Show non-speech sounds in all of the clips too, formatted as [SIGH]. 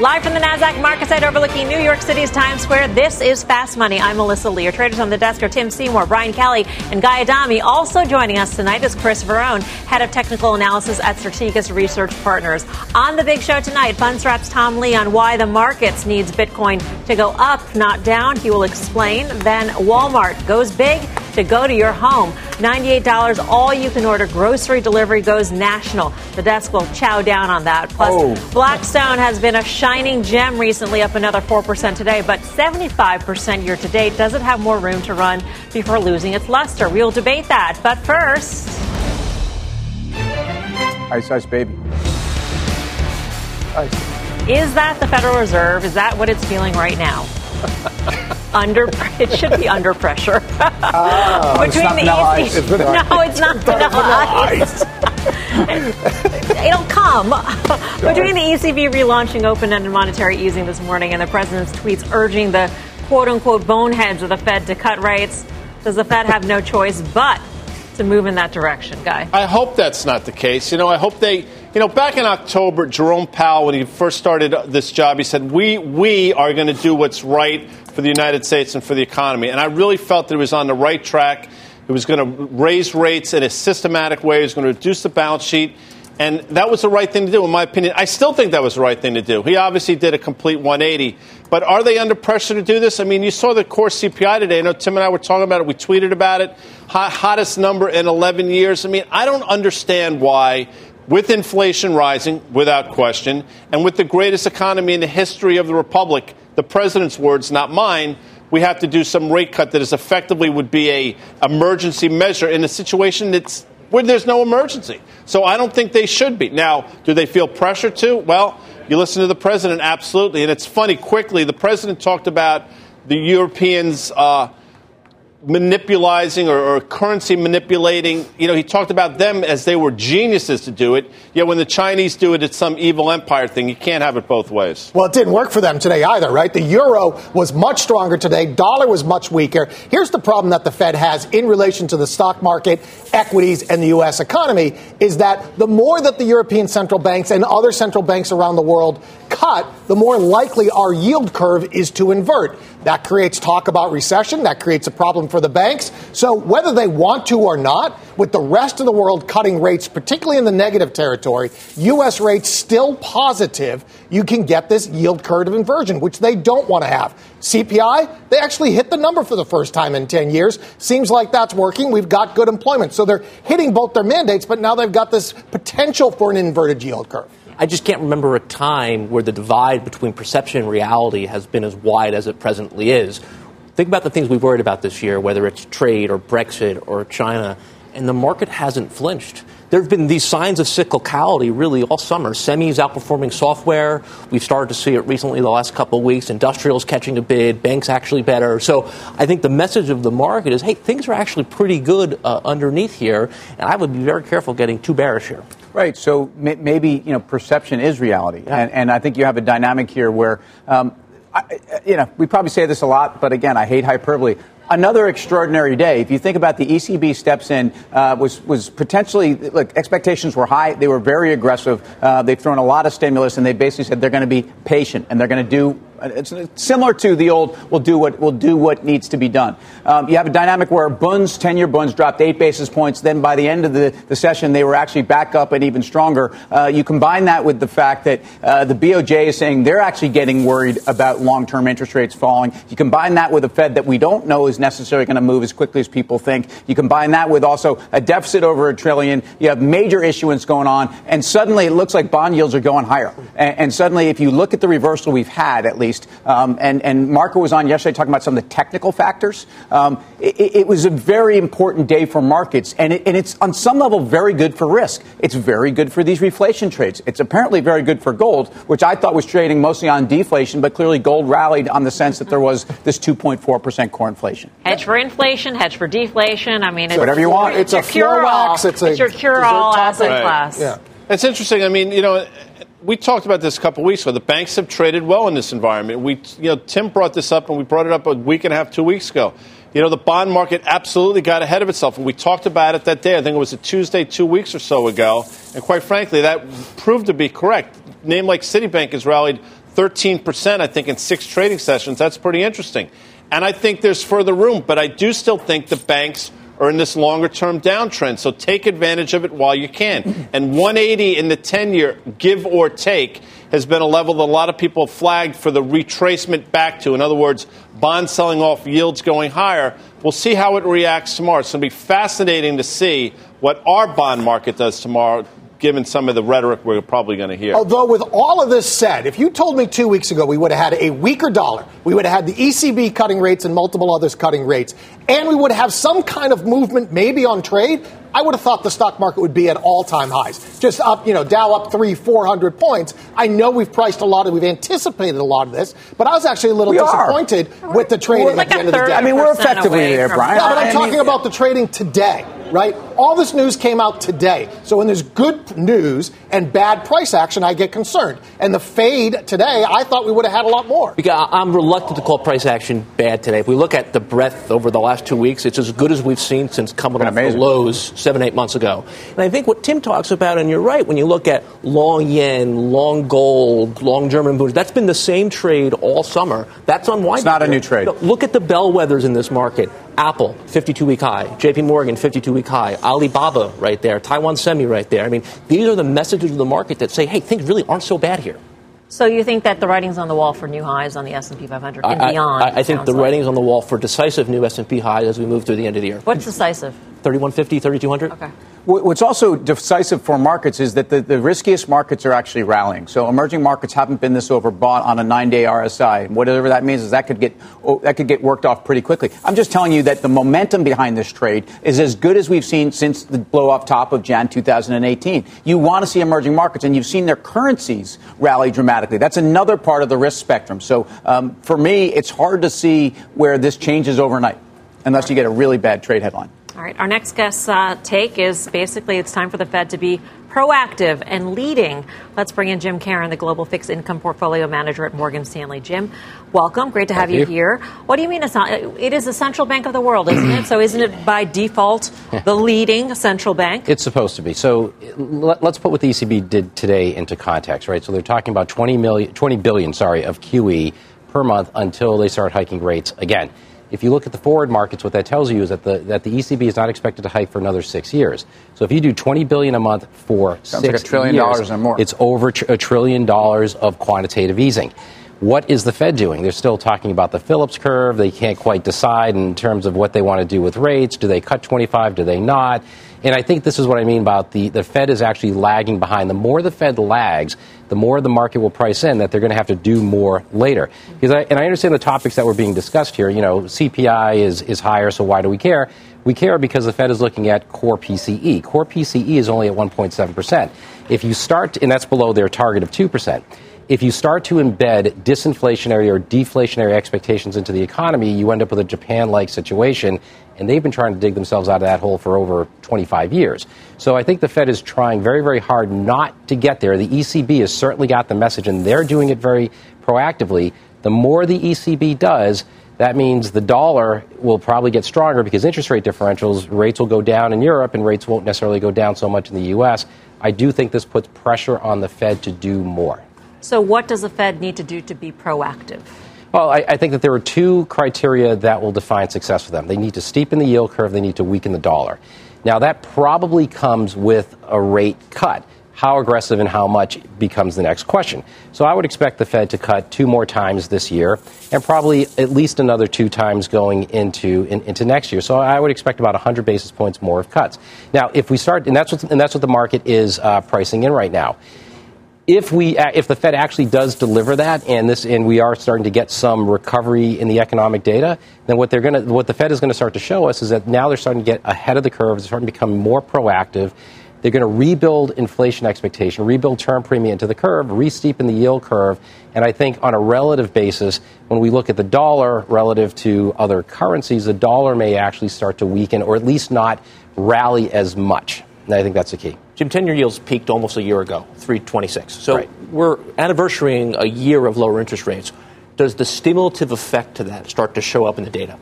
Live from the NASDAQ market site overlooking New York City's Times Square, this is Fast Money. I'm Melissa Lee. Traders on the desk are Tim Seymour, Brian Kelly, and Guy Adami. Also joining us tonight is Chris Verrone, head of technical analysis at Strategas Research Partners. On the big show tonight, Fundstrat's Tom Lee on why the markets needs Bitcoin to go up, not down. He will explain. Then Walmart goes big to go to your home. $98, all you can order. Grocery delivery goes national. The desk will chow down on that. Plus, oh. Blackstone has been a shining gem recently, up another 4% today, but 75% year to date. Does it have more room to run before losing its luster? We'll debate that. But first. Ice Ice Baby. Ice. Is that the Federal Reserve? Is that what it's feeling right now? [LAUGHS] under it should be under pressure. [LAUGHS] Oh, Between the ECB, it's no, it's not [LAUGHS] vanilla [LAUGHS] ice. It'll come. Between the ECB relaunching open-ended monetary easing this morning and the president's tweets urging the quote-unquote boneheads of the Fed to cut rates, does the Fed have no choice but to move in that direction, Guy? I hope that's not the case. You know, I hope they you know, back in October, Jerome Powell, when he first started this job, he said, We, we are going to do what's right for the United States and for the economy. And I really felt that he was on the right track. He was going to raise rates in a systematic way, he was going to reduce the balance sheet. And that was the right thing to do, in my opinion. I still think that was the right thing to do. He obviously did a complete 180. But are they under pressure to do this? I mean, you saw the core CPI today. I know Tim and I were talking about it. We tweeted about it. hottest number in 11 years. I mean, I don't understand why with inflation rising, without question, and with the greatest economy in the history of the republic, the president's words, not mine, we have to do some rate cut that is effectively would be a emergency measure in a situation that's where there's no emergency. So I don't think they should be. Now, do they feel pressure to? Well, you listen to the president, absolutely. And it's funny, quickly, the president talked about the Europeans. Uh, manipulating or, or, currency manipulating. You know, he talked about them as they were geniuses to do it. Yet when the Chinese do it, it's some evil empire thing. You can't have it both ways. Well, it didn't work for them today either, right? The euro was much stronger today. Dollar was much weaker. Here's the problem that the Fed has in relation to the stock market, equities, and the U.S. economy is that the more that the European central banks and other central banks around the world cut, the more likely our yield curve is to invert. That creates talk about recession. That creates a problem for the banks. So, whether they want to or not, with the rest of the world cutting rates, particularly in the negative territory, U.S. rates still positive, you can get this yield curve inversion, which they don't want to have. CPI, they actually hit the number for the first time in 10 years. Seems like that's working. We've got good employment. So, they're hitting both their mandates, but now they've got this potential for an inverted yield curve. I just can't remember a time where the divide between perception and reality has been as wide as it presently is. Think about the things we've worried about this year, whether it's trade or Brexit or China, and the market hasn't flinched. There have been these signs of cyclicality really all summer. Semis outperforming software. We've started to see it recently the last couple of weeks. Industrials catching a bid. Banks actually better. So I think the message of the market is, hey, things are actually pretty good uh, underneath here, and I would be very careful getting too bearish here. Right. So maybe you know perception is reality, yeah. and, and I think you have a dynamic here where. Um, I, you know, we probably say this a lot, but again, I hate hyperbole another extraordinary day. If you think about the ECB steps in, uh, was was potentially look expectations were high. They were very aggressive. Uh, they've thrown a lot of stimulus, and they basically said they're going to be patient and they're going to do it's similar to the old we'll do what we'll do what needs to be done. Um, you have a dynamic where Bunds, 10-year Bunds dropped eight basis points. Then by the end of the, the session, they were actually back up and even stronger. Uh, you combine that with the fact that uh, the BOJ is saying they're actually getting worried about long-term interest rates falling. You combine that with a Fed that we don't know is necessarily going to move as quickly as people think. You combine that with also a deficit over a trillion. You have major issuance going on, and suddenly it looks like bond yields are going higher. And, and suddenly, if you look at the reversal we've had, at least. Um, and, and Marco was on yesterday talking about some of the technical factors. Um, it, it, was a very important day for markets, and, it, and it's on some level very good for risk. It's very good for these reflation trades. It's apparently very good for gold, which I thought was trading mostly on deflation, but clearly gold rallied on the sense that there was this 2.4% core inflation. Hedge for inflation, hedge for deflation. I mean, it's, whatever you want. It's, it's a cure-all. It's, it's, your cure-all asset right. class. Yeah. It's interesting. I mean, you know, we talked about this a couple of weeks ago. The banks have traded well in this environment. We, you know, Tim brought this up, and we brought it up a week and a half, two weeks ago. You know, the bond market absolutely got ahead of itself, and we talked about it that day. I think it was a Tuesday, two weeks or so ago, and quite frankly, that proved to be correct. Name like Citibank has rallied 13 percent, I think, in six trading sessions. That's pretty interesting, and I think there's further room. But I do still think the banks are in this longer term downtrend. So take advantage of it while you can. Mm. And 180 in the 10 year, give or take, has been a level that a lot of people have flagged for the retracement back to. In other words, bonds selling off, yields going higher. We'll see how it reacts tomorrow. It's going to be fascinating to see what our bond market does tomorrow given some of the rhetoric we're probably going to hear. Although, with all of this said, if you told me two weeks ago we would have had a weaker dollar, we would have had the ECB cutting rates and multiple others cutting rates, and we would have some kind of movement maybe on trade, I would have thought the stock market would be at all time highs. Just up, you know, Dow up three, 400 points. I know we've priced a lot of, we've anticipated a lot of this, but I was actually a little we disappointed are. with the trading like at the end of the day. I mean, we're effectively there, Brian. No, but I'm talking about the trading today right? All this news came out today. So when there's good news and bad price action, I get concerned. And the fade today, I thought we would have had a lot more. Because I'm reluctant to call price action bad today. If we look at the breadth over the last two weeks, it's as good as we've seen since coming off the lows seven, eight months ago. And I think what Tim talks about, and you're right, when you look at long yen, long gold, long German bonds, that's been the same trade all summer. That's unwinding. It's not a new trade. Look at the bellwethers in this market. Apple, 52 week high. JP Morgan, 52 week high. Alibaba, right there. Taiwan Semi, right there. I mean, these are the messages of the market that say, hey, things really aren't so bad here. So you think that the writing's on the wall for new highs on the S&P 500 and I, beyond? I, I think the like. writing's on the wall for decisive new S&P highs as we move through the end of the year. What's decisive? 3150, 3200. Okay. What's also decisive for markets is that the, the, riskiest markets are actually rallying. So emerging markets haven't been this overbought on a nine-day RSI. Whatever that means is that could get that could get worked off pretty quickly. I'm just telling you that the momentum behind this trade is as good as we've seen since the blow off top of Jan 2018. You want to see emerging markets, and you've seen their currencies rally dramatically. That's another part of the risk spectrum. So um, for me, it's hard to see where this changes overnight, unless you get a really bad trade headline. All right, our next guest's uh, take is basically it's time for the Fed to be proactive and leading. Let's bring in Jim Caron, the global fixed income portfolio manager at Morgan Stanley. Jim, welcome. Great to have you, you, here. What do you mean it's not? It is the central bank of the world, isn't it? So isn't it by default the leading central bank? It's supposed to be. So let's put what the ECB did today into context, right? So they're talking about 20 million, 20 billion, sorry, of QE per month until they start hiking rates again. If you look at the forward markets, what that tells you is that the, that the ECB is not expected to hike for another six years. So if you do 20 billion a month for Sounds six like a trillion years, dollars or more. it's over a trillion dollars of quantitative easing. What is the Fed doing? They're still talking about the Phillips curve. They can't quite decide in terms of what they want to do with rates. Do they cut 25? Do they not? And I think this is what I mean about the, the Fed is actually lagging behind. The more the Fed lags, the more the market will price in that they're going to have to do more later. Because I, and I understand the topics that were being discussed here. You know, CPI is, is higher, so why do we care? We care because the Fed is looking at core PCE. Core PCE is only at 1.7%. If you start, and that's below their target of 2% if you start to embed disinflationary or deflationary expectations into the economy, you end up with a Japan like situation. And they've been trying to dig themselves out of that hole for over 25 years. So I think the Fed is trying very, very hard not to get there. The ECB has certainly got the message, and they're doing it very proactively. The more the ECB does, that means the dollar will probably get stronger because interest rate differentials, rates will go down in Europe, and rates won't necessarily go down so much in the U.S. I do think this puts pressure on the Fed to do more. So, what does the Fed need to do to be proactive? Well, I, I, think that there are two criteria that will define success for them. They need to steepen the yield curve, they need to weaken the dollar. Now, that probably comes with a rate cut. How aggressive and how much becomes the next question. So I would expect the Fed to cut two more times this year and probably at least another two times going into, in, into next year. So I would expect about 100 basis points more of cuts. Now, if we start, and that's what, and that's what the market is uh, pricing in right now if we uh, if the Fed actually does deliver that and this and we are starting to get some recovery in the economic data, then what they're going to what the Fed is going to start to show us is that now they're starting to get ahead of the curve, they're starting to become more proactive. They're going to rebuild inflation expectation, rebuild term premium into the curve, re-steepen the yield curve, and I think on a relative basis, when we look at the dollar relative to other currencies, the dollar may actually start to weaken or at least not rally as much. And I think that's the key. Jim, 10 year yields peaked almost a year ago, 326. So Right. we're anniversarying a year of lower interest rates. Does the stimulative effect to that start to show up in the data?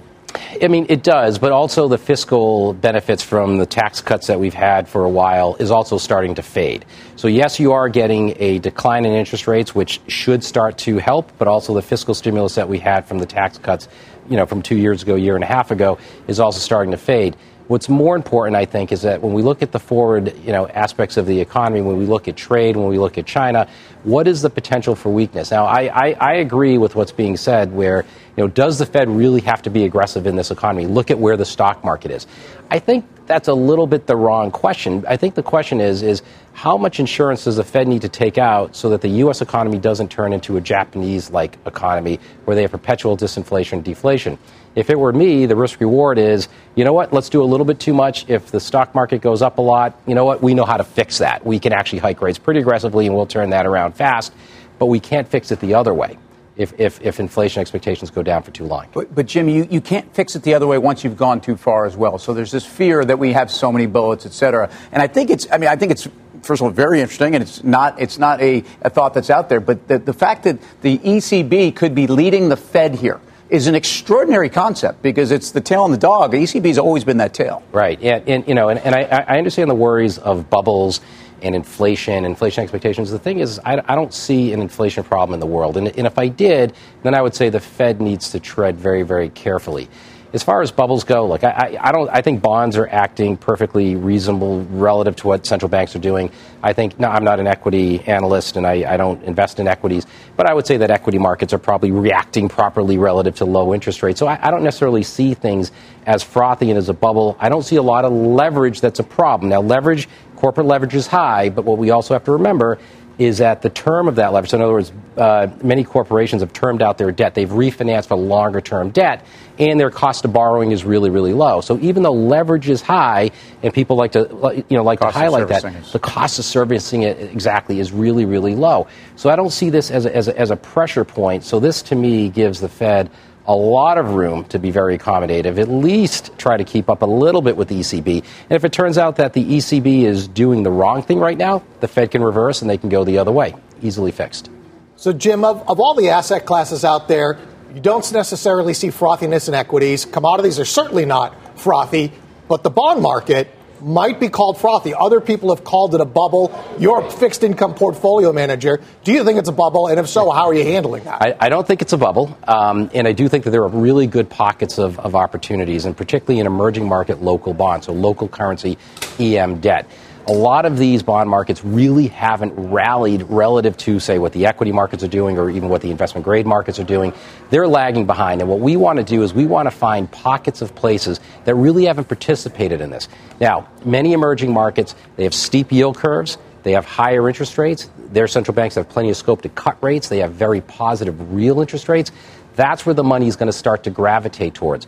I mean, it does, but also the fiscal benefits from the tax cuts that we've had for a while is also starting to fade. So, yes, you are getting a decline in interest rates, which should start to help, but also the fiscal stimulus that we had from the tax cuts, you know, from two years ago, a year and a half ago, is also starting to fade. What's more important, I think, is that when we look at the forward, you know, aspects of the economy, when we look at trade, when we look at China, what is the potential for weakness? Now, I, I, I agree with what's being said, where you know, does the Fed really have to be aggressive in this economy? Look at where the stock market is. I think that's a little bit the wrong question. I think the question is is how much insurance does the Fed need to take out so that the U.S. economy doesn't turn into a Japanese-like economy where they have perpetual disinflation and deflation? If it were me, the risk reward is, you know what, let's do a little bit too much. If the stock market goes up a lot, you know what, we know how to fix that. We can actually hike rates pretty aggressively and we'll turn that around fast, but we can't fix it the other way if, if, if inflation expectations go down for too long. But, but Jim, you, you can't fix it the other way once you've gone too far as well. So there's this fear that we have so many bullets, et cetera. And I think it's, I mean, I think it's, first of all, very interesting, and it's not, it's not a, a thought that's out there. But the, the fact that the ECB could be leading the Fed here is an extraordinary concept because it's the tail on the dog. The ECB has always been that tail. Right. And, and you know, and, and I, I understand the worries of bubbles and inflation, inflation expectations. The thing is, I, I don't see an inflation problem in the world. And, and if I did, then I would say the Fed needs to tread very, very carefully. As far as bubbles go, I, I, I don't, I think bonds are acting perfectly reasonable relative to what central banks are doing. I think, no, I'm not an equity analyst and I, I don't invest in equities, but I would say that equity markets are probably reacting properly relative to low interest rates. So I, I don't necessarily see things as frothy and as a bubble. I don't see a lot of leverage that's a problem. Now, leverage, corporate leverage is high, but what we also have to remember is that the term of that leverage, so in other words, uh, many corporations have termed out their debt. They've refinanced for longer term debt, and their cost of borrowing is really, really low. So even though leverage is high, and people like to, you know, like Cost to highlight that, the cost of servicing it exactly is really, really low. So I don't see this as a, as a, as a pressure point. So this, to me, gives the Fed a lot of room to be very accommodative, at least try to keep up a little bit with the ECB. And if it turns out that the ECB is doing the wrong thing right now, the Fed can reverse and they can go the other way. Easily fixed. So, Jim, of, of all the asset classes out there, you don't necessarily see frothiness in equities. Commodities are certainly not frothy, but the bond market might be called frothy. Other people have called it a bubble. You're a fixed income portfolio manager. Do you think it's a bubble? And if so, how are you handling that? I, I don't think it's a bubble, um, and I do think that there are really good pockets of, of opportunities, and particularly in emerging market local bonds, so local currency EM debt. A lot of these bond markets really haven't rallied relative to, say, what the equity markets are doing or even what the investment grade markets are doing. They're lagging behind. And what we want to do is we want to find pockets of places that really haven't participated in this. Now, many emerging markets, they have steep yield curves. They have higher interest rates. Their central banks have plenty of scope to cut rates. They have very positive real interest rates. That's where the money is going to start to gravitate towards.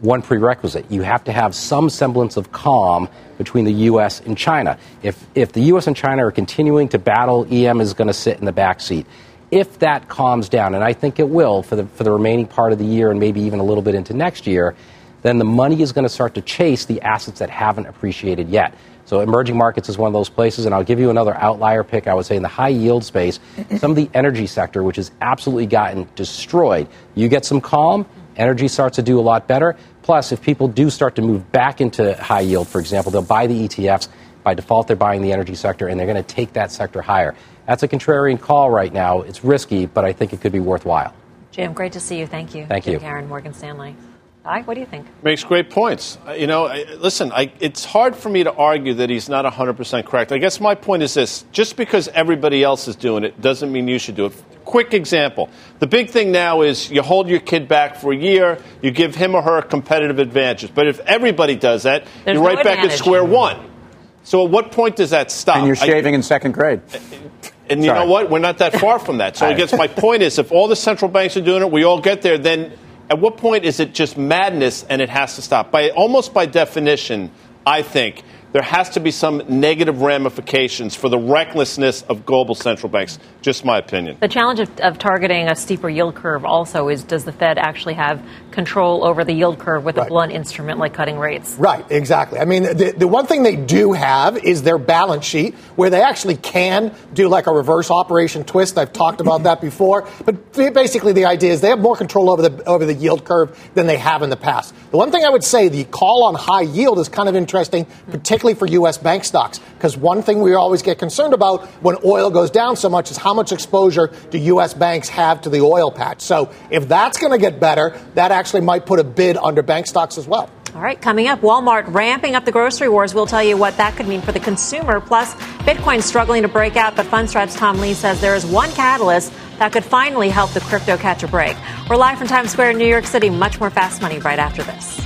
One prerequisite you have to have some semblance of calm between the U.S. and China. If, if the U.S. and China are continuing to battle, EM is going to sit in the back seat. If that calms down, and I think it will for the, for the remaining part of the year and maybe even a little bit into next year, then the money is going to start to chase the assets that haven't appreciated yet. So emerging markets is one of those places, and I'll give you another outlier pick. I would say in the high yield space, some of the energy sector, which has absolutely gotten destroyed. You get some calm, energy starts to do a lot better. Plus, if people do start to move back into high yield, for example, they'll buy the ETFs. By default, they're buying the energy sector, and they're going to take that sector higher. That's a contrarian call right now. It's risky, but I think it could be worthwhile. Jim, great to see you. Thank you. Thank Jim you. Caron, Morgan Stanley. Di, what do you think? Makes great points. Uh, You know, I, listen, I, it's hard for me to argue that he's not 100% correct. I guess my point is this just because everybody else is doing it doesn't mean you should do it. Quick example. The big thing now is you hold your kid back for a year, you give him or her a competitive advantages. But if everybody does that, There's you're right no back at square one. So at what point does that stop? And you're I- shaving in second grade. And you Sorry. know what? We're not that far from that. So I [LAUGHS] guess my point is if all the central banks are doing it, we all get there, then at what point is it just madness and it has to stop? By almost by definition, I think there has to be some negative ramifications for the recklessness of global central banks. Just my opinion. The challenge of, of targeting a steeper yield curve also is does the Fed actually have control over the yield curve with a blunt instrument like cutting rates? Right, exactly. I mean, the, the one thing they do have is their balance sheet, where they actually can do like a reverse operation twist. I've talked about that before. But basically, the idea is they have more control over the over the yield curve than they have in the past. The one thing I would say, the call on high yield is kind of interesting, particularly for U.S. bank stocks, because one thing we always get concerned about when oil goes down so much is how much exposure do U.S. banks have to the oil patch. So if that's going to get better, that actually might put a bid under bank stocks as well. All right, coming up, Walmart ramping up the grocery wars. We'll tell you what that could mean for the consumer. Plus, Bitcoin struggling to break out, but Fundstrat's Tom Lee says there is one catalyst that could finally help the crypto catch a break. We're live from Times Square in New York City. Much more fast money right after this.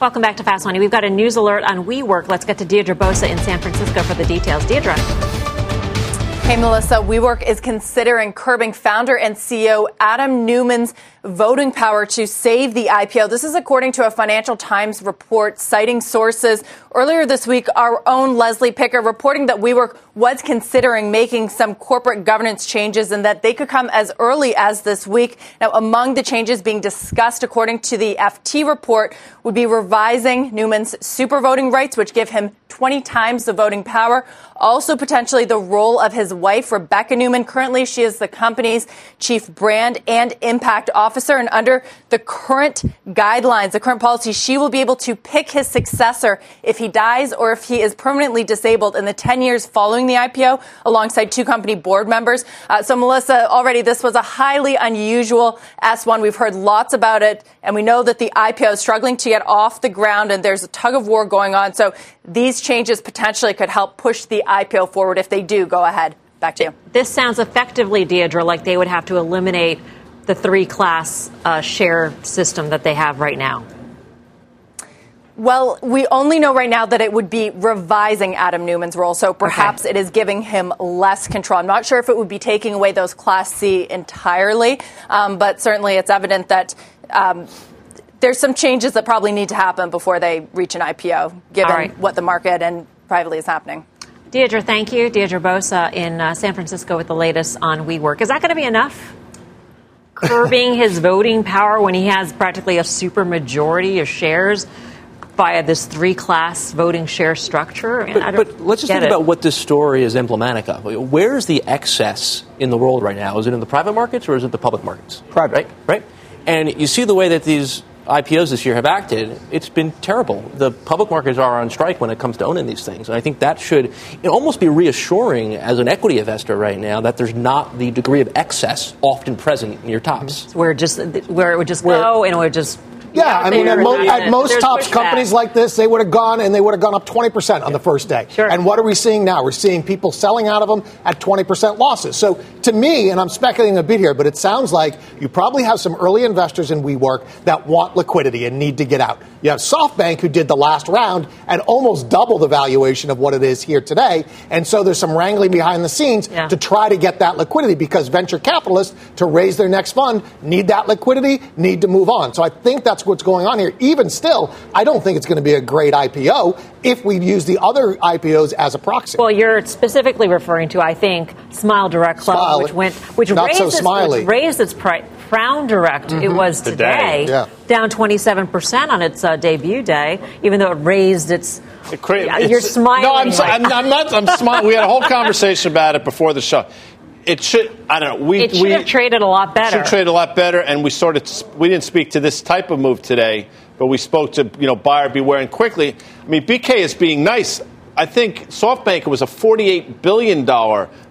Welcome back to Fast Money. We've got a news alert on WeWork. Let's get to Deirdre Bosa in San Francisco for the details. Deirdre. Hey, Melissa, WeWork is considering curbing founder and CEO Adam Neumann's voting power to save the IPO. This is according to a Financial Times report citing sources. Earlier this week, our own Leslie Picker reporting that WeWork was considering making some corporate governance changes and that they could come as early as this week. Now, among the changes being discussed, according to the FT report, would be revising Neumann's super voting rights, which give him 20 times the voting power. Also, potentially the role of his wife, Rebekah Neumann. Currently, she is the company's chief brand and impact officer. And under the current guidelines, the current policy, she will be able to pick his successor if he dies or if he is permanently disabled in the 10 years following the IPO, alongside two company board members. Uh, so, Melissa, already this was a highly unusual S1. We've heard lots about it, and we know that the IPO is struggling to get off the ground, and there's a tug of war going on. So, these changes potentially could help push the IPO forward if they do go ahead. Back to you. This sounds effectively, Deirdre, like they would have to eliminate the three class uh, share system that they have right now. Well, we only know right now that it would be revising Adam Neumann's role, so perhaps Okay. it is giving him less control. I'm not sure if it would be taking away those Class C entirely, um, but certainly it's evident that. Um, there's some changes that probably need to happen before they reach an IPO, given right. what the market and privately is happening. Deirdre, thank you. Deirdre Bosa in uh, San Francisco with the latest on WeWork. Is that going to be enough? [LAUGHS] Curbing his voting power when he has practically a super majority of shares via this three class voting share structure? I mean, I But, don't but let's just think it. about what this story is emblematic of. Where's the excess in the world right now? Is it in the private markets or is it the public markets? Private. Right? Right? And you see the way that these IPOs this year have acted, it's been terrible. The public markets are on strike when it comes to owning these things. And I think that should almost be reassuring as an equity investor right now that there's not the degree of excess often present in your tops. where just where it would just Where- go and it would just be Yeah, I mean, at, mo- at most tops pushback. companies like this, they would have gone and they would have gone up 20% on the first day. Sure. And what are we seeing now? We're seeing people selling out of them at 20% losses. So to me, and I'm speculating a bit here, but it sounds like you probably have some early investors in WeWork that want liquidity and need to get out. You have SoftBank who did the last round and almost double the valuation of what it is here today. And so there's some wrangling behind the scenes Yeah. to try to get that liquidity because venture capitalists to raise their next fund need that liquidity, need to move on. So I think that's what's going on here. Even still, I don't think it's going to be a great IPO if we use the other IPOs as a proxy. Well, you're specifically referring to, I think, Smile Direct Club, Smile. Which went, which Not raised so its, smiley. which raised its price. Frown Direct, it was today, Today. Yeah. down 27% on its uh, debut day, even though it raised its. It cra- Yeah, it's- you're smiling. No, I'm, like- I'm, I'm not. I'm smiling. We had a whole conversation about it before the show. It should. I don't know. We It should we have traded a lot better. should trade a lot better, and we sort of we didn't speak to this type of move today, but we spoke to you know buyer beware and quickly. I mean, BK is being nice. I think SoftBank was a $48 billion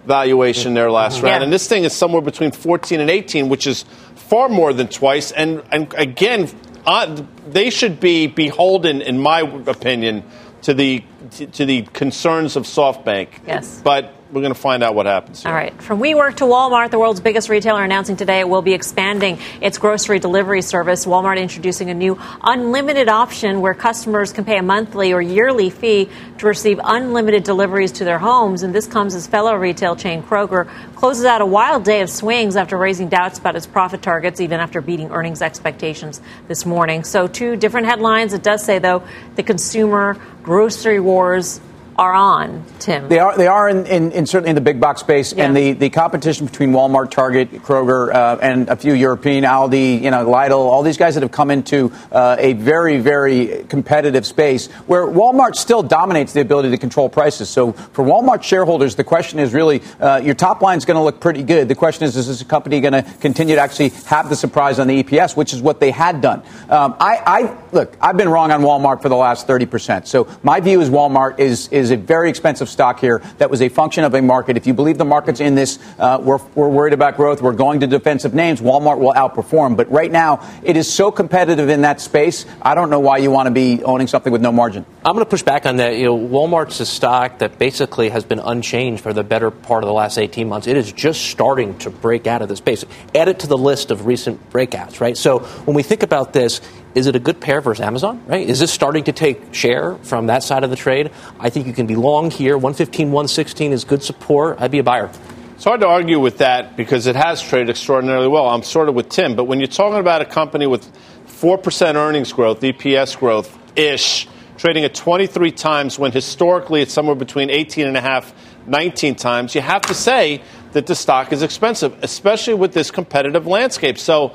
valuation there last round, Yeah. and this thing is somewhere between 14 and 18, which is far more than twice. And, and again, uh, they should be beholden, in my opinion, to the to, to the concerns of SoftBank. Yes. But we're going to find out what happens. Here. All right. From WeWork to Walmart, the world's biggest retailer announcing today it will be expanding its grocery delivery service. Walmart introducing a new unlimited option where customers can pay a monthly or yearly fee to receive unlimited deliveries to their homes. And this comes as fellow retail chain Kroger closes out a wild day of swings after raising doubts about its profit targets, even after beating earnings expectations this morning. So, two different headlines. It does say, though, the consumer grocery wars are on, Tim. They are. They are in, in, in certainly in the big box space, Yeah. and the, the competition between Walmart, Target, Kroger, uh, and a few European, Aldi, you know, Lidl, all these guys that have come into uh, a very very competitive space where Walmart still dominates the ability to control prices. So for Walmart shareholders, the question is really uh, your top line is going to look pretty good. The question is, is this company going to continue to actually have the surprise on the EPS, which is what they had done? Um, I, I look. I've been wrong on Walmart for the last thirty percent. So my view is Walmart is is a very expensive stock here. That was a function of a market. If you believe the market's in this, uh, we're, we're worried about growth. We're going to defensive names. Walmart will outperform. But right now, it is so competitive in that space. I don't know why you want to be owning something with no margin. I'm going to push back on that. You know, Walmart's a stock that basically has been unchanged for the better part of the last 18 months. It is just starting to break out of this space. Add it to the list of recent breakouts, right? So when we think about this, is it a good pair versus Amazon, right? Is this starting to take share from that side of the trade? I think you can be long here. 115, 116 is good support. I'd be a buyer. It's hard to argue with that because it has traded extraordinarily well. I'm sort of with Tim, but when you're talking about a company with 4% earnings growth, EPS growth ish, trading at 23 times when historically it's somewhere between 18 and a half, 19 times, you have to say that the stock is expensive, especially with this competitive landscape. So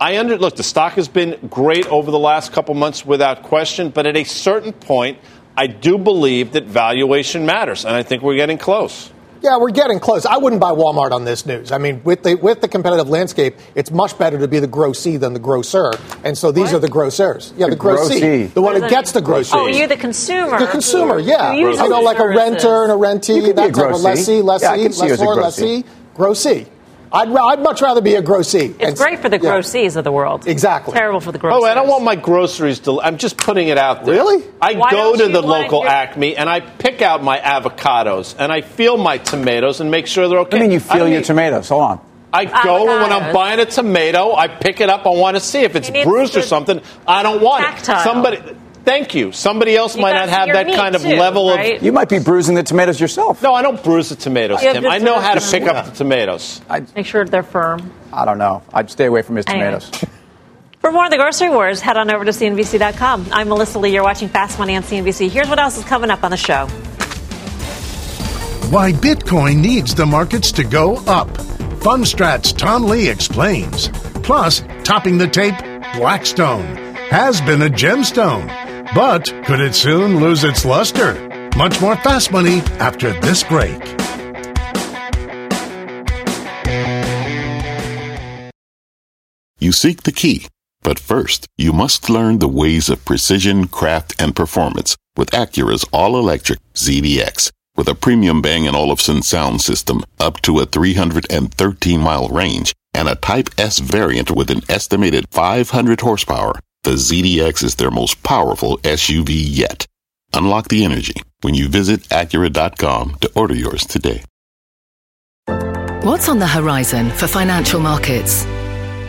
I under look, the stock has been great over the last couple months without question, but at a certain point, I do believe that valuation matters, and I think we're getting close. Yeah, we're getting close. I wouldn't buy Walmart on this news. I mean, with the with the competitive landscape, it's much better to be the grossee than the grocer. And so these are the grocers. Yeah, the, The grossee, grossee. the one who that gets the mean? groceries. Oh, you're the consumer. The consumer, yeah. Who uses I know, like a renter and a You rentee, could be that a type of grossee. lessee, lessee, Yeah, I can see you lessor, grossee. lessee, grossee. I'd, I'd much rather be a grossee. It's great for the yeah. grossees of the world. Exactly. Terrible for the grocers. Oh, I don't want my groceries. Del- I'm just putting it out there. Really? I Why go to the local your- Acme and I pick out my avocados and I feel my tomatoes and make sure they're okay. I mean, you feel don't your need- tomatoes. Hold on. I go and when I'm buying a tomato, I pick it up. I want to see if it's bruised or something. I don't want Tactile. it. Somebody, thank you. Somebody else You might not have that kind of too, level right? of. You might be bruising the tomatoes yourself. No, I don't bruise the tomatoes, Yeah, Tim. I know how to the- pick up the tomatoes. I, Make sure they're firm. I don't know. I'd stay away from his Anyway. tomatoes. [LAUGHS] For more of the grocery wars, head on over to CNBC.com. I'm Melissa Lee. You're watching Fast Money on CNBC. Here's what else is coming up on the show. Why Bitcoin needs the markets to go up. Fundstrat's Tom Lee explains. Plus, topping the tape, Blackstone has been a gemstone, but could it soon lose its luster? Much more fast money after this break. You seek the key, but first, you must learn the ways of precision, craft, and performance with Acura's all-electric ZDX. With a premium Bang & Olufsen sound system up to a 313-mile range and a Type S variant with an estimated 500 horsepower, the ZDX is their most powerful SUV yet. Unlock the energy when you visit Acura.com to order yours today. What's on the horizon for financial markets?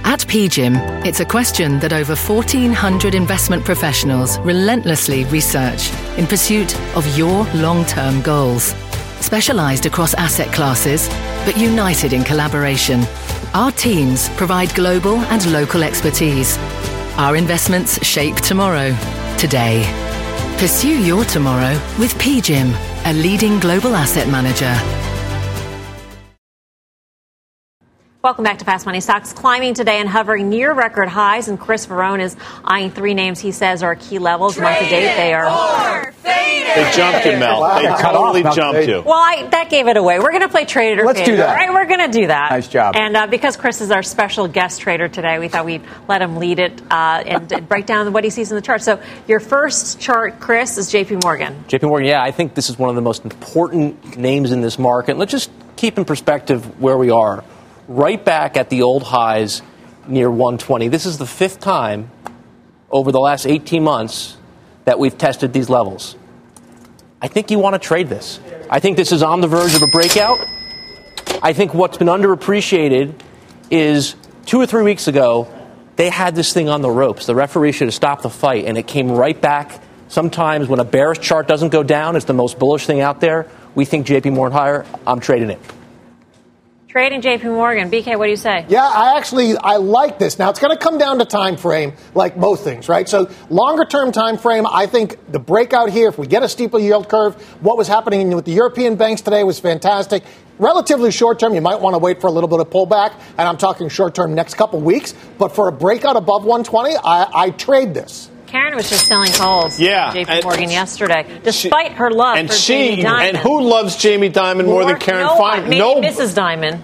At PGIM, it's a question that over 1,400 investment professionals relentlessly research in pursuit of your long term goals. Specialized across asset classes, but united in collaboration, our teams provide global and local expertise. Our investments shape tomorrow, today. Pursue your tomorrow with PGIM, a leading global asset manager. Welcome back to Fast Money. Stocks climbing today and hovering near record highs. And Chris Verrone is eyeing three names he says are key levels. Month to date, they are. They jumped you, Mel. Wow. They Cut totally off. jumped you. Well, I, that gave it away. We're going to play trade it or Let's fade do that. All right, we're going to do that. Nice job. And uh, because Chris is our special guest trader today, we thought we'd let him lead it uh, and, and break down what he sees in the chart. So your first chart, Chris, is J.P. Morgan. JP Morgan, yeah, I think this is one of the most important names in this market. Let's just keep in perspective where we are. Right back at the old highs near 120. This is the fifth time over the last 18 months that we've tested these levels. I think you want to trade this. I think this is on the verge of a breakout. I think what's been underappreciated is two or three weeks ago, they had this thing on the ropes. The referee should have stopped the fight, and it came right back. Sometimes when a bearish chart doesn't go down, it's the most bullish thing out there. We think JP Morgan higher. I'm trading it. Trading J.P. Morgan. BK, what do you say? Yeah, I actually I like this. Now it's going to come down to time frame, like most things, right? So longer term time frame, I think the breakout here, if we get a steeper yield curve, what was happening with the European banks today was fantastic. Relatively short term, you might want to wait for a little bit of pullback, and I'm talking short term next couple weeks. But for a breakout above 120, I, I trade this. Karen was just selling calls. Yeah, J.P. and Morgan yesterday, despite her love And for she Jamie Dimon. and who loves Jamie Dimon more than Karen no Fine? no, Mrs. Dimon.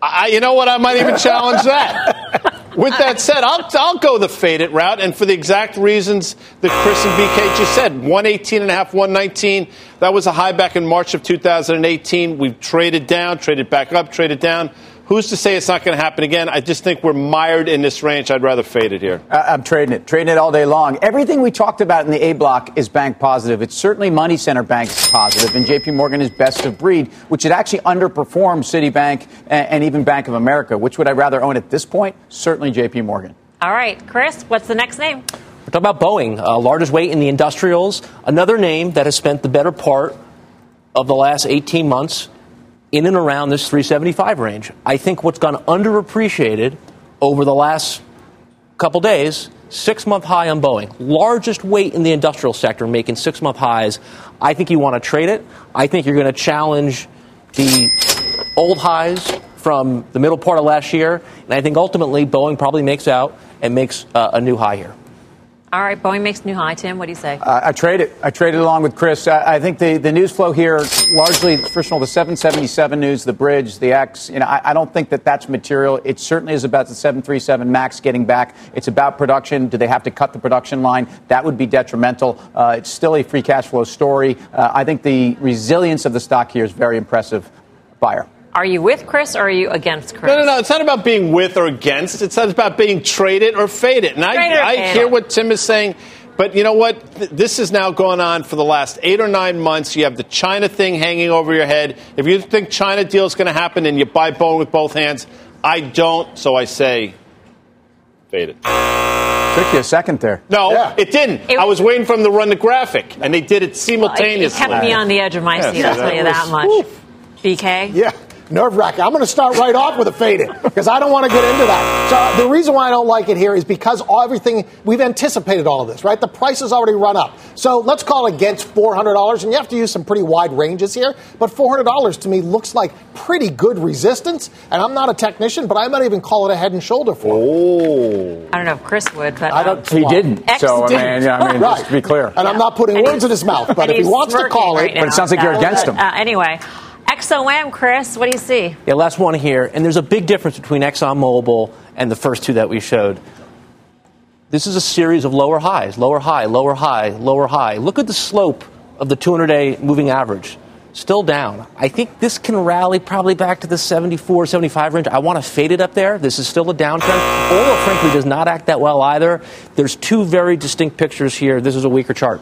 I, you know what? I might even challenge that. [LAUGHS] With that said, I'll, I'll go the faded route, and for the exact reasons that Chris and BK just said 118 and a half, 119. That was a high back in March of 2018. We've traded down, traded back up, traded down. Who's to say it's not going to happen again? I just think we're mired in this range. I'd rather fade it here. Uh, I'm trading it, trading it all day long. Everything we talked about in the A block is bank positive. It's certainly money center banks positive, and JP Morgan is best of breed, which had actually underperformed Citibank and, and even Bank of America. Which would I rather own at this point? Certainly JP Morgan. All right, Chris, what's the next name? We're talking about Boeing, uh, largest weight in the industrials. Another name that has spent the better part of the last 18 months in and around this 375 range. I think what's gone underappreciated over the last couple days, six month high on Boeing, largest weight in the industrial sector, making six month highs. I think you want to trade it. I think you're going to challenge the old highs from the middle part of last year, and I think ultimately Boeing probably makes out and makes uh, a new high here. All right, Boeing makes new high. Tim, what do you say? Uh, I trade it. I traded along with Chris. I, I think the, the news flow here, largely, first of all, the 777 news, the bridge, the X, you know, I, I don't think that that's material. It certainly is about the 737 MAX getting back. It's about production. Do they have to cut the production line? That would be detrimental. Uh, it's still a free cash flow story. Uh, I think the resilience of the stock here is very impressive. Buyer. Are you with Chris or are you against Chris? No, no, no. It's not about being with or against. It's not about being traded or faded. And Traded I, I hear what Tim is saying. But you know what? This has now gone on for the last eight or nine months. You have the China thing hanging over your head. If you think China deal is going to happen and you buy bone with both hands, I don't. So I say, fade it. Took you a second there. No, Yeah. it didn't. It- I was waiting for them to run the graphic, and they did it simultaneously. It simultaneously. kept me on the edge of my Yeah, seat, so I'll tell that you that much. was- BK? Yeah. Nerve wracking. I'm going to start right off with a faded because I don't want to get into that. So the reason why I don't like it here is because everything we've anticipated all of this, right? The price has already run up. So let's call it against $400, and you have to use some pretty wide ranges here. But $400 to me looks like pretty good resistance. And I'm not a technician, but I might even call it a head and shoulder for. Oh. I don't know if Chris would, but I um, don't. He well, didn't. X so, I didn't. mean, yeah, I mean, just to be clear. [LAUGHS] And I'm not putting And words in his mouth, but if he wants to call right it, now But it sounds like you're against him. Uh, anyway, XOM, Chris, what do you see? Yeah, last one here. And there's a big difference between ExxonMobil and the first two that we showed. This is a series of lower highs, lower high, lower high, lower high. Look at the slope of the 200 day moving average. Still down. I think this can rally probably back to the 74, 75 range. I want to fade it up there. This is still a downtrend. Oil, frankly, does not act that well either. There's two very distinct pictures here. This is a weaker chart.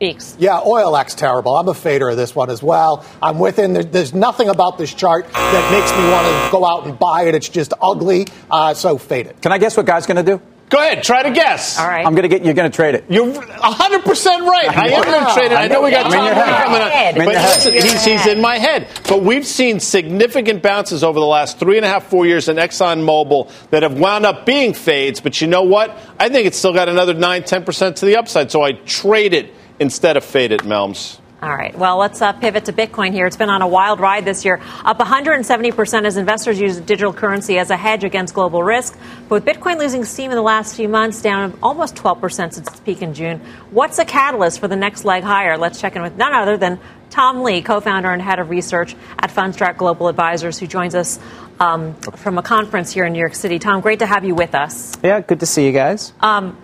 Beeks. Yeah, oil acts terrible. I'm a fader of this one as well. I'm within. There, there's nothing about this chart that makes me want to go out and buy it. It's just ugly. Uh, so fade it. Can I guess what Guy's going to do? Go ahead, try to guess. All right. I'm going to get. You're going to trade it. You're 100% right. I am going to trade it. I know we got I'm in Tom your coming I'm in up. But listen, he's, he's in my head. But we've seen significant bounces over the last three and a half, four years in ExxonMobil that have wound up being fades. But you know what? I think it's still got another 9, 10% to the upside. So I trade it instead of fade it, Melms. All right. Well, let's uh, pivot to Bitcoin here. It's been on a wild ride this year, up 170% as investors use digital currency as a hedge against global risk. But with Bitcoin losing steam in the last few months, down almost 12% since its peak in June, what's a catalyst for the next leg higher? Let's check in with none other than Tom Lee, co founder and head of research at Fundstrat Global Advisors, who joins us um, from a conference here in New York City. Tom, great to have you with us. Yeah, good to see you guys. Um,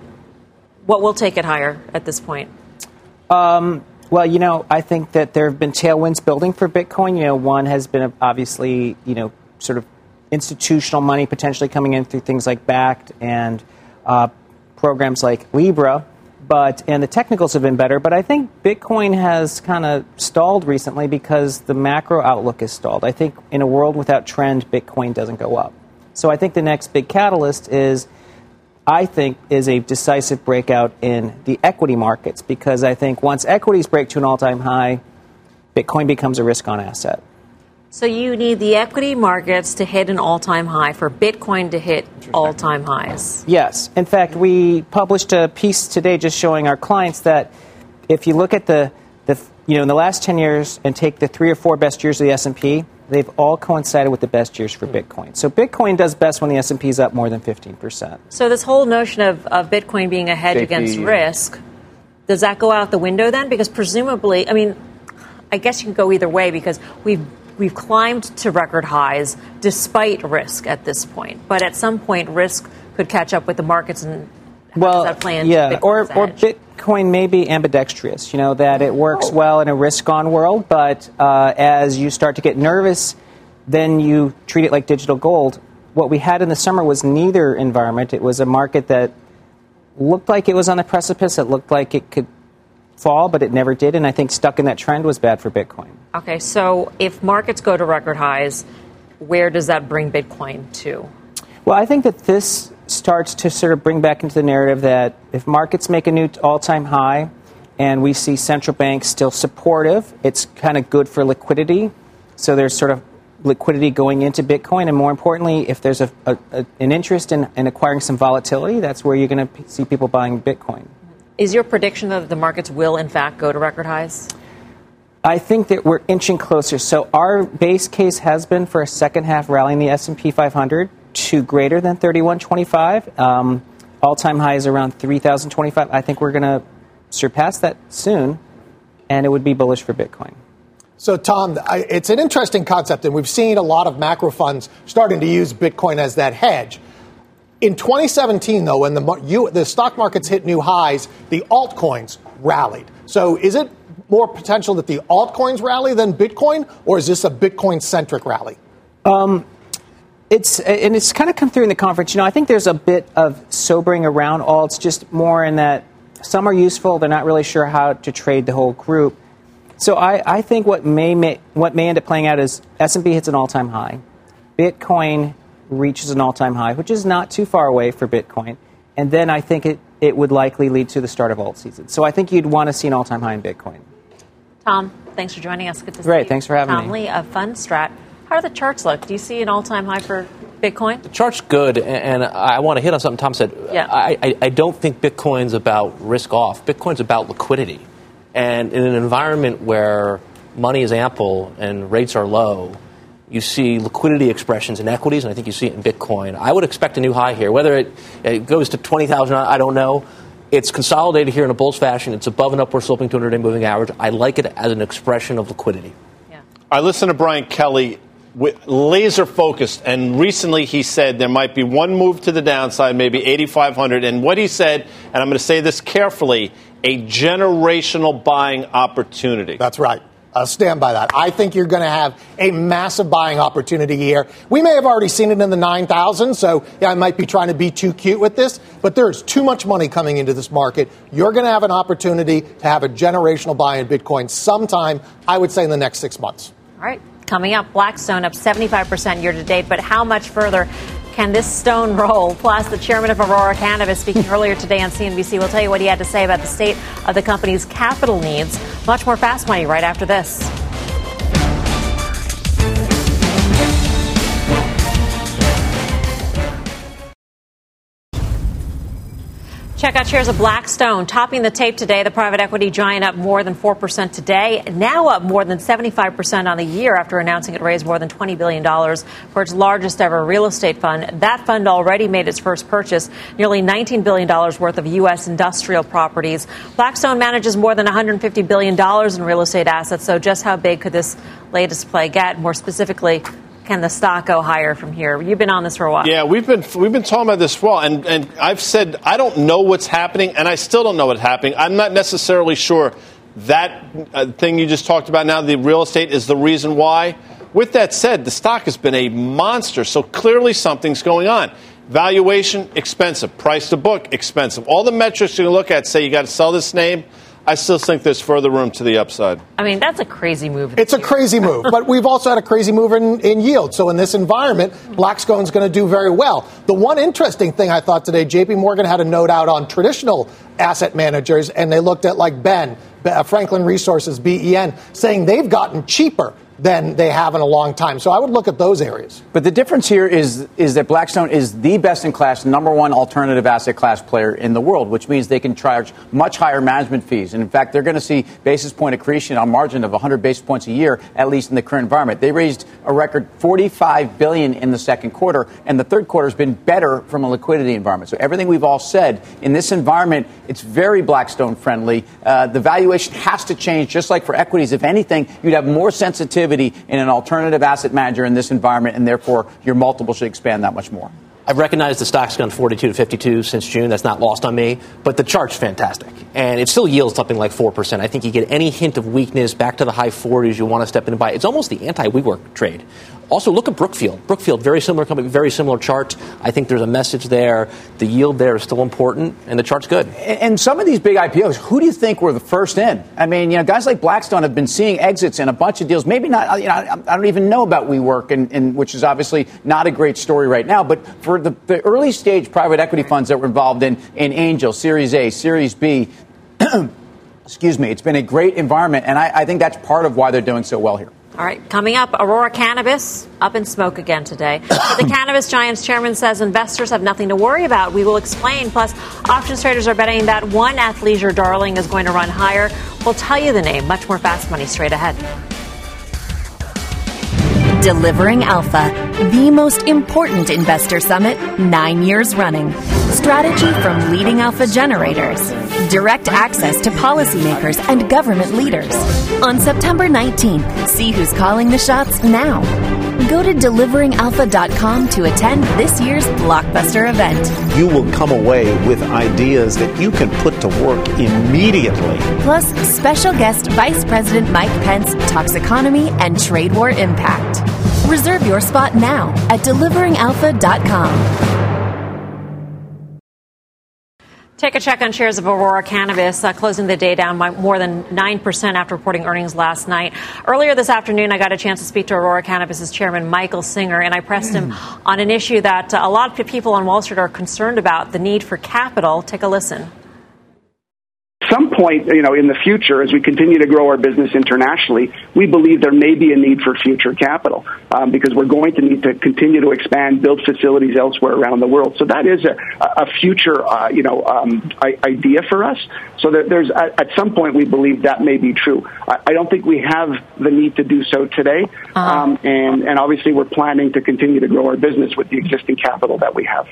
what will take it higher at this point? Um, well, you know, I think that there have been tailwinds building for Bitcoin. You know, one has been obviously, you know, sort of institutional money potentially coming in through things like Bakkt and uh, programs like Libra. But and the technicals have been better. But I think Bitcoin has kind of stalled recently because the macro outlook is stalled. I think in a world without trend, Bitcoin doesn't go up. So I think the next big catalyst is I think, is a decisive breakout in the equity markets because I think once equities break to an all time high, Bitcoin becomes a risk on asset. So you need the equity markets to hit an all time high for Bitcoin to hit all time highs. Yes. In fact, we published a piece today just showing our clients that if you look at the, the you know, in the last 10 years and take the three or four best years of the S&P, they've all coincided with the best years for hmm. Bitcoin. So Bitcoin does best when the S&P is up more than 15%. So this whole notion of, of Bitcoin being a hedge Safety, against risk, does that go out the window then? Because presumably, I mean, I guess you can go either way because we've we've climbed to record highs despite risk at this point. But at some point, risk could catch up with the markets and well, yeah, or, or Bitcoin may be ambidextrous, you know, that it works oh. well in a risk on world, but uh, as you start to get nervous, then you treat it like digital gold. What we had in the summer was neither environment. It was a market that looked like it was on the precipice, it looked like it could fall, but it never did, and I think stuck in that trend was bad for Bitcoin. Okay, so if markets go to record highs, where does that bring Bitcoin to? Well, I think that this starts to sort of bring back into the narrative that if markets make a new all time high and we see central banks still supportive, it's kind of good for liquidity. So there's sort of liquidity going into Bitcoin. And more importantly, if there's a, a, a, an interest in, in acquiring some volatility, that's where you're going to see people buying Bitcoin. Is your prediction that the markets will, in fact, go to record highs? I think that we're inching closer. So our base case has been for a second half rally in the S&P 500 to greater than 3125. Um, All time high is around 3025. I think we're going to surpass that soon, and it would be bullish for Bitcoin. So, Tom, it's an interesting concept, and we've seen a lot of macro funds starting to use Bitcoin as that hedge. In 2017, though, when the, you, the stock markets hit new highs, the altcoins rallied. So, is it more potential that the altcoins rally than Bitcoin, or is this a Bitcoin centric rally? Um, it's and it's kind of come through in the conference. You know, I think there's a bit of sobering around all. It's just more in that some are useful. They're not really sure how to trade the whole group. So I, I think what may, may what may end up playing out is S&P hits an all-time high, Bitcoin reaches an all-time high, which is not too far away for Bitcoin, and then I think it, it would likely lead to the start of alt season. So I think you'd want to see an all-time high in Bitcoin. Tom, thanks for joining us. Good to see Great, you. thanks for having Tom me. Tom Lee of Fundstrat. How do the charts look? Do you see an all-time high for Bitcoin? The chart's good, and I want to hit on something Tom said. Yeah. I, I, I don't think Bitcoin's about risk off. Bitcoin's about liquidity. And in an environment where money is ample and rates are low, you see liquidity expressions in equities, and I think you see it in Bitcoin. I would expect a new high here. Whether it, it goes to 20,000, I don't know. It's consolidated here in a bull's fashion. It's above an upward sloping 200 day moving average. I like it as an expression of liquidity. Yeah. I listen to Brian Kelly laser focused. And recently he said there might be one move to the downside, maybe 8,500. And what he said, and I'm going to say this carefully, a generational buying opportunity. That's right. I'll stand by that. I think you're going to have a massive buying opportunity here. We may have already seen it in the 9,000, so yeah, I might be trying to be too cute with this, but there's too much money coming into this market. You're going to have an opportunity to have a generational buy in Bitcoin sometime, I would say, in the next six months. All right. Coming up, Blackstone up 75% year to date, but how much further can this stone [LAUGHS] roll? Plus, the chairman of Aurora Cannabis speaking earlier today on CNBC will tell you what he had to say about the state of the company's capital needs. Much more fast money right after this. Check out shares of Blackstone topping the tape today. The private equity giant up more than 4% today, now up more than 75% on the year after announcing it raised more than $20 billion for its largest ever real estate fund. That fund already made its first purchase, nearly $19 billion worth of U.S. industrial properties. Blackstone manages more than $150 billion in real estate assets. So, just how big could this latest play get? More specifically, can the stock go higher from here? You've been on this for a while. Yeah, we've been we've been talking about this for a while, and and I've said I don't know what's happening, and I still don't know what's happening. I'm not necessarily sure that uh, thing you just talked about now, the real estate, is the reason why. With that said, the stock has been a monster, so clearly something's going on. Valuation expensive, price to book expensive. All the metrics you look at say you got to sell this name I still think there's further room to the upside. I mean, that's a crazy move. It's a crazy move, but we've also had a crazy move in, in yield. So in this environment, Blackstone's going to do very well. The one interesting thing I thought today, JP Morgan had a note out on traditional asset managers, and they looked at like Ben, uh, Franklin Resources, BEN, saying they've gotten cheaper than they have in a long time. So I would look at those areas. But the difference here is is that Blackstone is the best in class, number one alternative asset class player in the world, which means they can charge much higher management fees. And in fact, they're going to see basis point accretion on margin of 100 basis points a year, at least in the current environment. They raised a record 45 billion in the second quarter, and the third quarter has been better from a liquidity environment. So everything we've all said in this environment, it's very Blackstone friendly. Uh, the valuation has to change, just like for equities. If anything, you'd have more sensitivity in an alternative asset manager in this environment, and therefore your multiple should expand that much more. I've recognized the stock's gone 42 to 52 since June. That's not lost on me. But the chart's fantastic. And it still yields something like 4%. I think you get any hint of weakness back to the high 40s, you want to step in and buy. It's almost the anti WeWork trade. Also, look at Brookfield. Brookfield, very similar company, very similar chart. I think there's a message there. The yield there is still important, and the chart's good. And some of these big IPOs, who do you think were the first in? I mean, you know, guys like Blackstone have been seeing exits in a bunch of deals. Maybe not. You know, I don't even know about WeWork, and, and which is obviously not a great story right now. But for the, the early stage private equity funds that were involved in in Angel, Series A, Series B. [CLEARS THROAT] excuse me, it's been a great environment, and I, I think that's part of why they're doing so well here. All right, coming up, Aurora Cannabis up in smoke again today. [COUGHS] But the cannabis giant's chairman says investors have nothing to worry about. We will explain. Plus, options traders are betting that one athleisure darling is going to run higher. We'll tell you the name. Much more fast money straight ahead. Delivering Alpha, the most important investor summit nine years running. Strategy from leading alpha generators, direct access to policymakers and government leaders. On September 19th, see who's calling the shots now. Go to deliveringalpha.com to attend this year's blockbuster event. You will come away with ideas that you can put to work immediately. Plus, special guest Vice President Mike Pence talks economy and trade war impact. Reserve your spot now at deliveringalpha.com. Take a check on shares of Aurora Cannabis, uh, closing the day down by more than 9% after reporting earnings last night. Earlier this afternoon, I got a chance to speak to Aurora Cannabis's chairman, Michael Singer, and I pressed him on an issue that uh, a lot of people on Wall Street are concerned about the need for capital. Take a listen some point, you know, in the future, as we continue to grow our business internationally, we believe there may be a need for future capital um, because we're going to need to continue to expand, build facilities elsewhere around the world. So that is a, a future, uh, you know, um, idea for us. So that there's at some point we believe that may be true. I don't think we have the need to do so today, uh-huh. um, and and obviously we're planning to continue to grow our business with the existing capital that we have.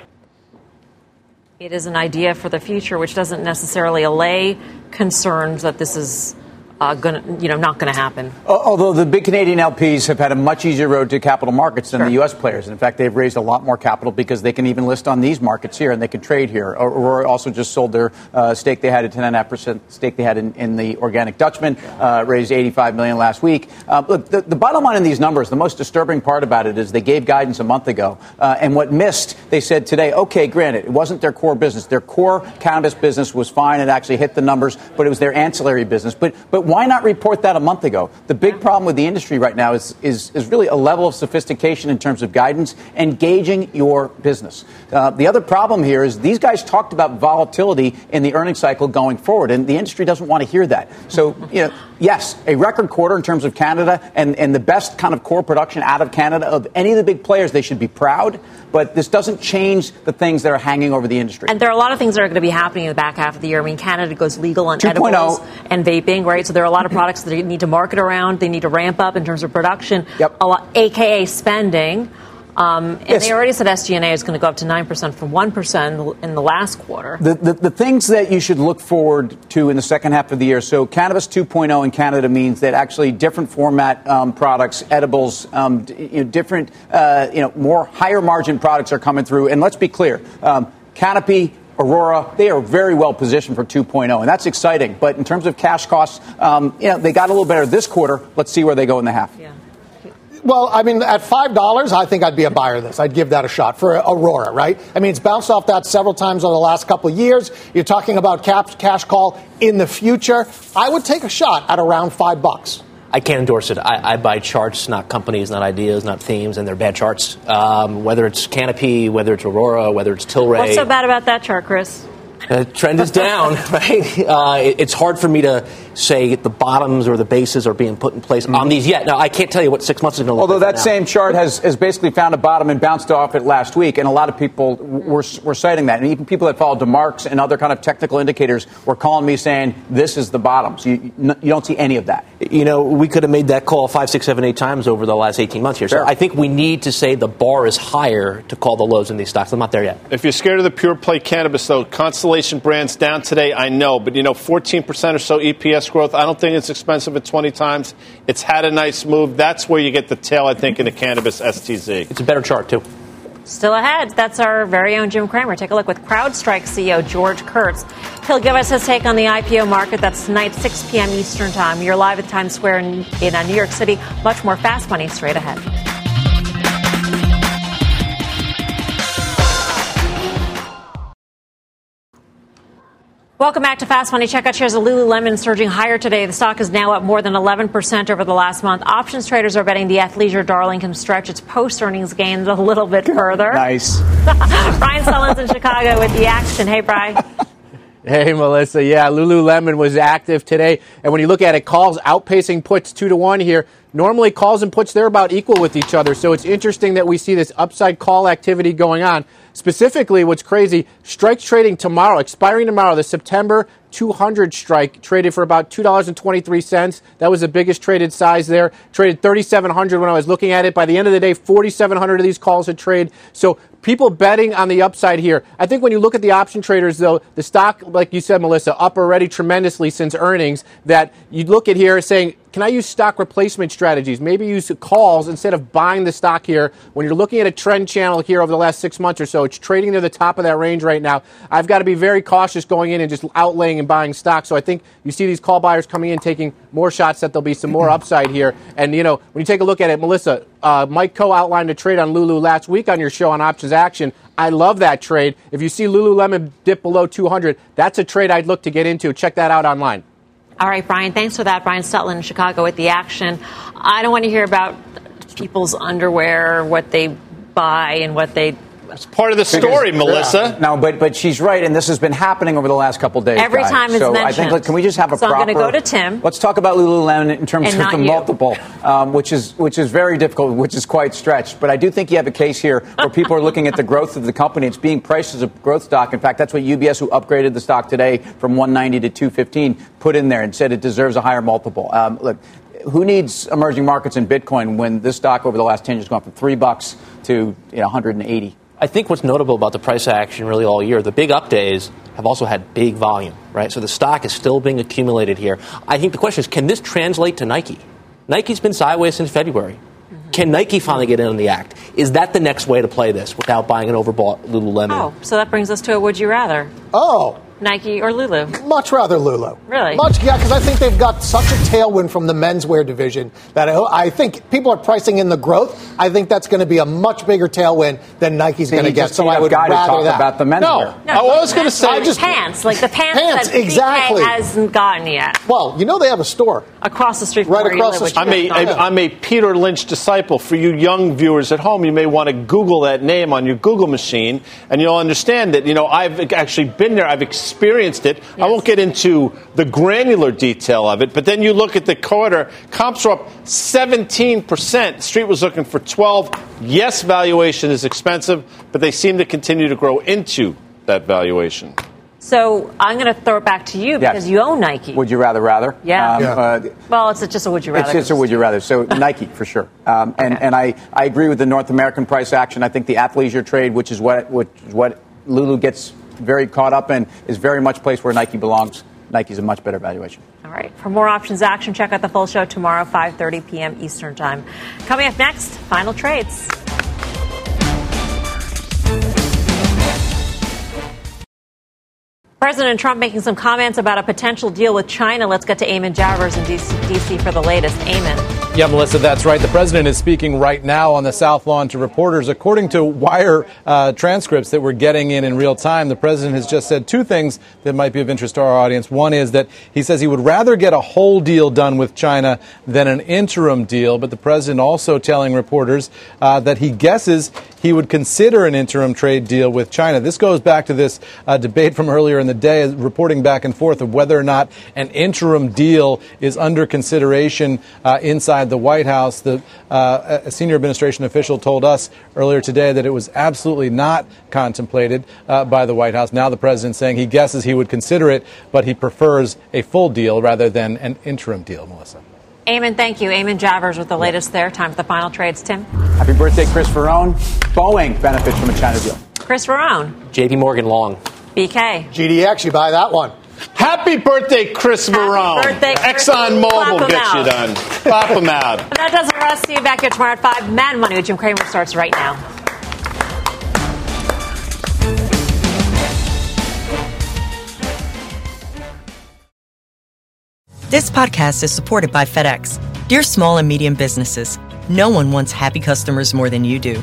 It is an idea for the future, which doesn't necessarily allay concerns that this is uh, going you know, not going to happen. Although the big Canadian LPs have had a much easier road to capital markets than sure. the U.S. players. In fact, they've raised a lot more capital because they can even list on these markets here and they can trade here. Aurora also just sold their uh, stake they had, a 10.5% stake they had in, in the Organic Dutchman, uh, raised 85 million last week. Uh, look, the, the, bottom line in these numbers, the most disturbing part about it is they gave guidance a month ago, uh, and what missed, they said today, okay, granted, it wasn't their core business. Their core cannabis business was fine; it actually hit the numbers, but it was their ancillary business. But but why not report that a month ago. The big problem with the industry right now is, is, is really a level of sophistication in terms of guidance and gauging your business. Uh, the other problem here is these guys talked about volatility in the earnings cycle going forward, and the industry doesn't want to hear that. So, you know, yes, a record quarter in terms of Canada and, and the best kind of core production out of Canada of any of the big players. They should be proud, but this doesn't change the things that are hanging over the industry. And there are a lot of things that are going to be happening in the back half of the year. I mean, Canada goes legal on 2.0. edibles oh. and vaping, right? So there are a lot of products that they need to market around. They need to ramp up in terms of production, yep. a lot, aka spending. Um, and Yes. they already said SG&A is going to go up to 9% from 1% in the last quarter. The, the, the things that you should look forward to in the second half of the year. So, cannabis 2.0 in Canada means that actually different format um, products, edibles, um, d- you know, different, uh, you know, more higher margin products are coming through. And let's be clear, um, Canopy. Aurora, they are very well positioned for 2.0, and that's exciting. But in terms of cash costs, um, you know, they got a little better this quarter. Let's see where they go in the half. Well, I mean, at five dollars, I think I'd be a buyer of this. I'd give that a shot for Aurora, right? I mean, it's bounced off that several times over the last couple of years. You're talking about cap, cash call in the future. I would take a shot at around five bucks. I can't endorse it. I, I buy charts, not companies, not ideas, not themes, and they're bad charts. Um, whether it's Canopy, whether it's Aurora, whether it's Tilray. What's so bad about that chart, Chris? The trend is down, [LAUGHS] right? Uh, it- it's hard for me to say the bottoms or the bases are being put in place on these yet. Now, I can't tell you what six months is going to look Although like. that from now. same chart has, has basically found a bottom and bounced off it last week, and a lot of people were, were citing that. And even people that follow DeMarks and other kind of technical indicators were calling me saying, this is the bottom. So you, you don't see any of that. You know, we could have made that call five, six, seven, eight times over the last 18 months here. So I think we need to say the bar is higher to call the lows in these stocks. I'm not there yet. If you're scared of the pure play cannabis, though, Constellation Brands down today, I know, but you know, 14% or so EPS growth. I don't think it's expensive at 20 times. It's had a nice move. That's where you get the tail, I think, in the cannabis STZ. It's a better chart, too. Still ahead, that's our very own Jim Cramer. Take a look with CrowdStrike CEO George Kurtz. He'll give us his take on the IPO market. That's tonight, 6 p.m. Eastern Time. You're live at Times Square in, in uh, New York City. Much more fast money straight ahead. Welcome back to Fast Money. Check out shares of Lululemon surging higher today. The stock is now up more than 11% over the last month. Options traders are betting the athleisure darling can stretch its post earnings gains a little bit further. [LAUGHS] Nice. [LAUGHS] Brian Sullins in Chicago with the action. Hey, Brian. [LAUGHS] Hey, Melissa. Yeah, Lululemon was active today. And when you look at it, calls outpacing puts two to one here. Normally, calls and puts, they're about equal with each other. So it's interesting that we see this upside call activity going on. Specifically, what's crazy, strikes trading tomorrow, expiring tomorrow, the September 200 strike traded for about $2.23. That was the biggest traded size there. Traded 3,700 when I was looking at it. By the end of the day, 4,700 of these calls had traded. So people betting on the upside here. I think when you look at the option traders, though, the stock, like you said, Melissa, up already tremendously since earnings. That you look at here saying, can I use stock replacement strategies? Maybe use calls instead of buying the stock here. When you're looking at a trend channel here over the last six months or so, it's trading near the top of that range right now. I've got to be very cautious going in and just outlaying and buying stock. So I think you see these call buyers coming in, taking more shots that there'll be some more [CLEARS THROAT] upside here. And, you know, when you take a look at it, Melissa, uh, Mike Khouw outlined a trade on Lulu last week on your show on Options Action. I love that trade. If you see Lululemon dip below 200, that's a trade I'd look to get into. Check that out online. All right, Brian, thanks for that. Brian Stutland in Chicago with the action. I don't want to hear about people's underwear, what they buy, and what they. It's part of the story, Melissa. No, but but she's right, and this has been happening over the last couple of days. Every guys. time it's so I think mentioned. look, can we just have a So I'm gonna go to Tim. Let's talk about Lululemon in terms And of the you. multiple, um, which is which is very difficult, which is quite stretched. But I do think you have a case here where people are looking at the growth of the company. It's being priced as a growth stock. In fact, that's what UBS, who upgraded the stock today from 190 to 215, put in there and said it deserves a higher multiple. Um, look. Who needs emerging markets in Bitcoin when this stock over the last 10 years has gone from three bucks to you know, 180? I think what's notable about the price action really all year, the big up days have also had big volume, right? So the stock is still being accumulated here. I think the question is, can this translate to Nike? Nike's been sideways since February. Can Nike finally get in on the act? Is that the next way to play this without buying an overbought Lululemon? Oh, so that brings us to a would you rather? Oh. Nike or Lulu? Much rather Lulu. Really? Much, yeah, because I think they've got such a tailwind from the menswear division that I, I think people are pricing in the growth. I think that's going to be a much bigger tailwind than Nike's going to get. So I would guy to rather talk that. about the menswear. No, I was going to say, I just pants, like the pants, Pants, that BK exactly. hasn't gotten yet. Well, you know they have a store across the street from Right where across you the street. I'm a, is not- I'm a Peter Lynch disciple. For you young viewers at home, you may want to Google that name on your Google machine, and you'll understand that. You know, I've actually been there. I've experienced it. I won't get into the granular detail of it, but then you look at the quarter, comps are up 17%. Street was looking for 12. Yes, valuation is expensive, but they seem to continue to grow into that valuation. So I'm going to throw it back to you because you own Nike. Would you rather rather? Yeah. Um, Yeah. uh, well, it's just a would you rather. It's just a would you rather. So [LAUGHS] Nike for sure. Um, and and I, I agree with the North American price action. I think the athleisure trade, which is what which is what Lulu gets very caught up in, is very much place where Nike belongs. Nike's a much better valuation. All right. For more options action, check out the full show tomorrow, 5:30 p.m. Eastern Time. Coming up next, final trades. President Trump making some comments about a potential deal with China. Let's get to Eamon Javers in DC for the latest. Eamon. Yeah, Melissa, that's right. The president is speaking right now on the South Lawn to reporters. According to wire uh, transcripts that we're getting in in real time, the president has just said two things that might be of interest to our audience. One is that he says he would rather get a whole deal done with China than an interim deal. But the president also telling reporters uh, that he guesses he would consider an interim trade deal with China. This goes back to this uh, debate from earlier in the day, reporting back and forth of whether or not an interim deal is under consideration uh, inside the White House. The uh, a senior administration official told us earlier today that it was absolutely not contemplated uh, by the White House. Now the president saying he guesses he would consider it, but he prefers a full deal rather than an interim deal. Melissa. Eamon, thank you. Eamon Javers with the latest there. Time for the final trades. Tim. Happy birthday, Chris Verrone. Boeing benefits from a China deal. Chris Verrone. JP Morgan long. BK. GDX, you buy that one. Happy birthday, Chris Verrone. birthday, Chris. Exxon Clap Mobil 'em gets you done. Pop them out. And [LAUGHS] that does it for us. See you back here tomorrow at 5. Mad Money with Jim Cramer starts right now. This podcast is supported by FedEx. Dear small and medium businesses, no one wants happy customers more than you do.